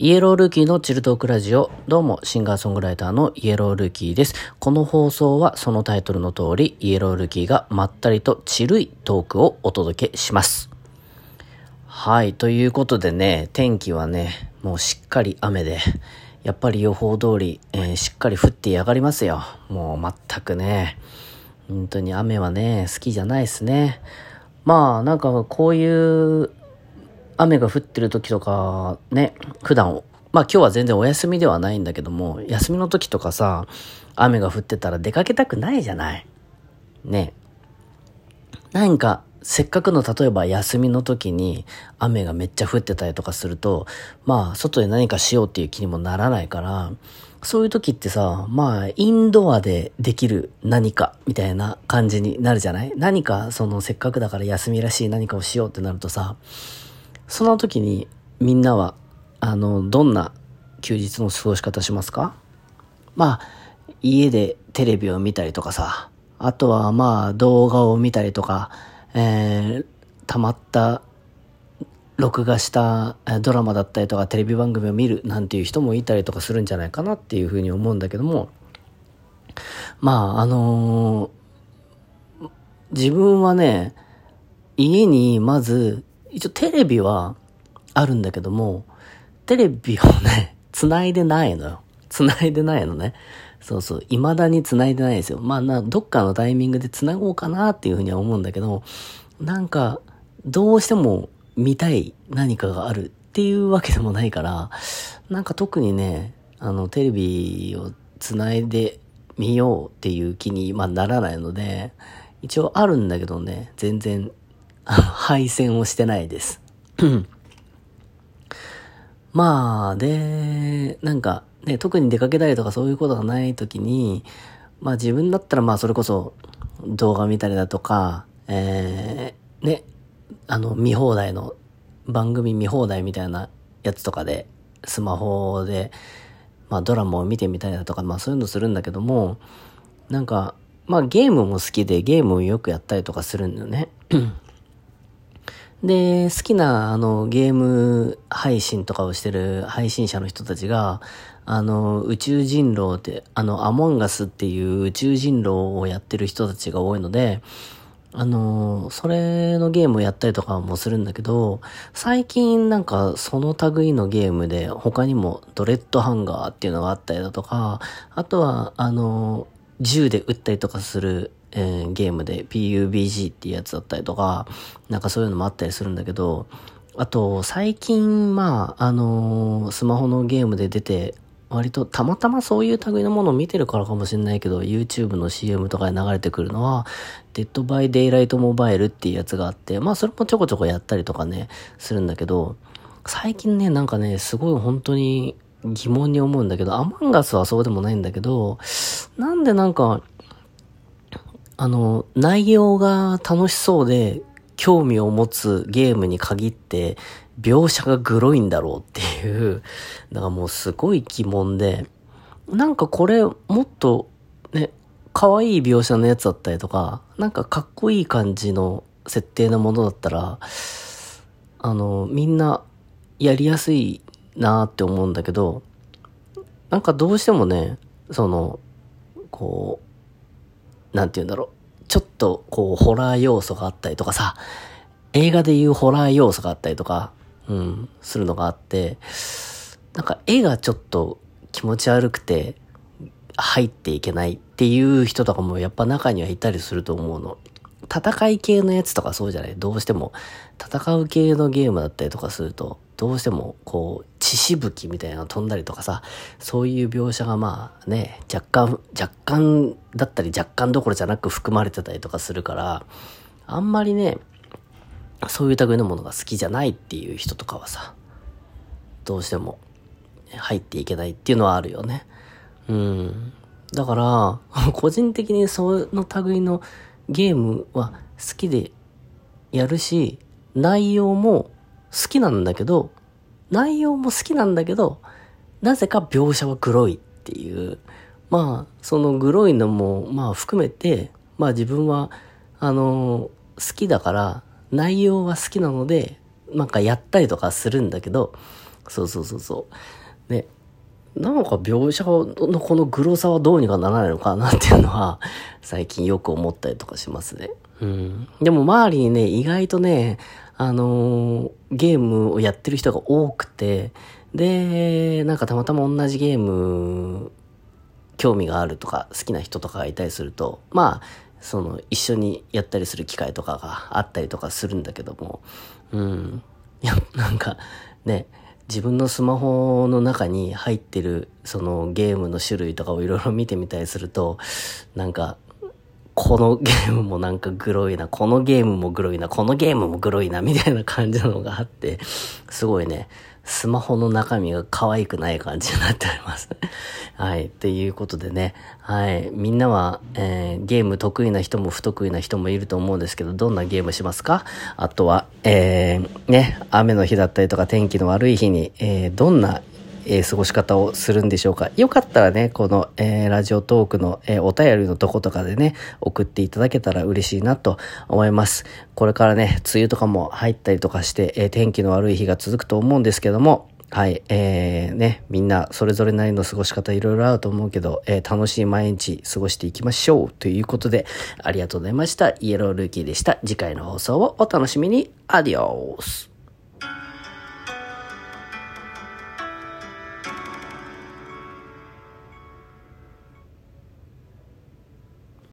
イエロールーキーのチルトークラジオ。どうも、シンガーソングライターのイエロールーキーです。この放送はそのタイトルの通り、イエロールーキーがまったりとチルいトークをお届けします。はい、ということでね、天気はね、もうしっかり雨で、やっぱり予報通り、えー、しっかり降ってやがりますよ。もう全くね、本当に雨はね、好きじゃないですね。まあ、なんかこういう雨が降ってる時とか、ね、普段、まあ今日は全然お休みではないんだけども、休みの時とかさ、雨が降ってたら出かけたくないじゃない？ね。なんか、せっかくの例えば休みの時に雨がめっちゃ降ってたりとかすると、まあ外で何かしようっていう気にもならないから、そういう時ってさ、まあインドアでできる何かみたいな感じになるじゃない？何かそのせっかくだから休みらしい何かをしようってなるとさ、その時にみんなは、あの、どんな休日の過ごし方しますか？まあ、家でテレビを見たりとかさ、あとはまあ動画を見たりとか、えー、溜まった録画したドラマだったりとかテレビ番組を見るなんていう人もいたりとかするんじゃないかなっていうふうに思うんだけども、まああのー、自分はね、家にまず一応テレビはあるんだけども、テレビをね、繋いでないのよ。繋いでないのね。そうそう、未だに繋いでないですよ。まあな、どっかのタイミングで繋ごうかなっていうふうには思うんだけど、なんか、どうしても見たい何かがあるっていうわけでもないから、なんか特にね、あの、テレビを繋いでみようっていう気に、まあ、ならないので、一応あるんだけどね、全然配線をしてないです。まあ、で、なんか、ね、特に出かけたりとかそういうことがない時に、まあ自分だったらまあそれこそ動画見たりだとか、えー、ね、あの、見放題の、番組見放題みたいなやつとかで、スマホで、まあドラマを見てみたりだとか、まあそういうのするんだけども、なんか、まあゲームも好きでゲームをよくやったりとかするんだよね。で、好きな、あの、ゲーム配信とかをしてる配信者の人たちが、あの、宇宙人狼って、あの、アモンガスっていう宇宙人狼をやってる人たちが多いので、あの、それのゲームをやったりとかもするんだけど、最近なんかその類のゲームで他にもドレッドハンガーっていうのがあったりだとか、あとは、あの、銃で撃ったりとかするえー、ゲームで PUBG っていうやつだったりとか、なんかそういうのもあったりするんだけど、あと、最近、まあ、あのー、スマホのゲームで出て、割とたまたまそういう類のものを見てるからかもしれないけど、YouTube の CM とかで流れてくるのは、Dead by Daylight Mobile っていうやつがあって、まあそれもちょこちょこやったりとかね、するんだけど、最近ね、なんかね、すごい本当に疑問に思うんだけど、 Among Us はそうでもないんだけど、なんでなんか、あの、内容が楽しそうで興味を持つゲームに限って描写がグロいんだろうっていう、だからもうすごい疑問で、なんかこれもっとね、可愛い描写のやつだったりとか、なんかかっこいい感じの設定のものだったら、あの、みんなやりやすいなって思うんだけど、なんかどうしてもね、その、こう、なんて言うんだろう。ちょっと、こう、ホラー要素があったりとかさ、映画でいうホラー要素があったりとか、うん、するのがあって、なんか絵がちょっと気持ち悪くて入っていけないっていう人とかもやっぱ中にはいたりすると思うの。戦い系のやつとかそうじゃない？どうしても戦う系のゲームだったりとかするとどうしてもこう血しぶきみたいなの飛んだりとかさそういう描写がまあね若干若干だったり若干どころじゃなく含まれてたりとかするからあんまりねそういう類のものが好きじゃないっていう人とかはさどうしても入っていけないっていうのはあるよね。うん。だから 個人的にその類のゲームは好きでやるし、内容も好きなんだけど、内容も好きなんだけど、なぜか描写はグロいっていう、まあ、そのグロいのも、まあ含めて、まあ自分は、あの、好きだから、内容は好きなので、なんかやったりとかするんだけど、そうそうそうそう。ね。なんか描写のこのグロさはどうにかならないのかなっていうのは、最近よく思ったりとかしますね。うん。でも周りにね、意外とね、あのー、ゲームをやってる人が多くて、で、なんかたまたま同じゲーム、興味があるとか、好きな人とかがいたりすると、まあ、その、一緒にやったりする機会とかがあったりとかするんだけども、うん。いや、なんか、ね、自分のスマホの中に入ってるそのゲームの種類とかをいろいろ見てみたりすると、なんか、この ゲームもなんかグロいな、このゲームもグロいな、このゲームもグロいな、みたいな感じのがあって、すごいね、スマホの中身が可愛くない感じになっております。はい。っていうことでね。はい。みんなは、えー、ゲーム得意な人も不得意な人もいると思うんですけど、どんなゲームしますか？あとは、えー、ね、雨の日だったりとか天気の悪い日に、えー、どんなえー、過ごし方をするんでしょうか。よかったらね、この、え、ラジオトークの、え、お便りのとことかでね、送っていただけたら嬉しいなと思います。これからね、梅雨とかも入ったりとかして、え天気の悪い日が続くと思うんですけども、はい、えー、ね、みんなそれぞれなりの過ごし方いろいろあると思うけど、えー、楽しい毎日過ごしていきましょう。ということで、ありがとうございました。イエロールーキーでした。次回の放送をお楽しみに。アディオース。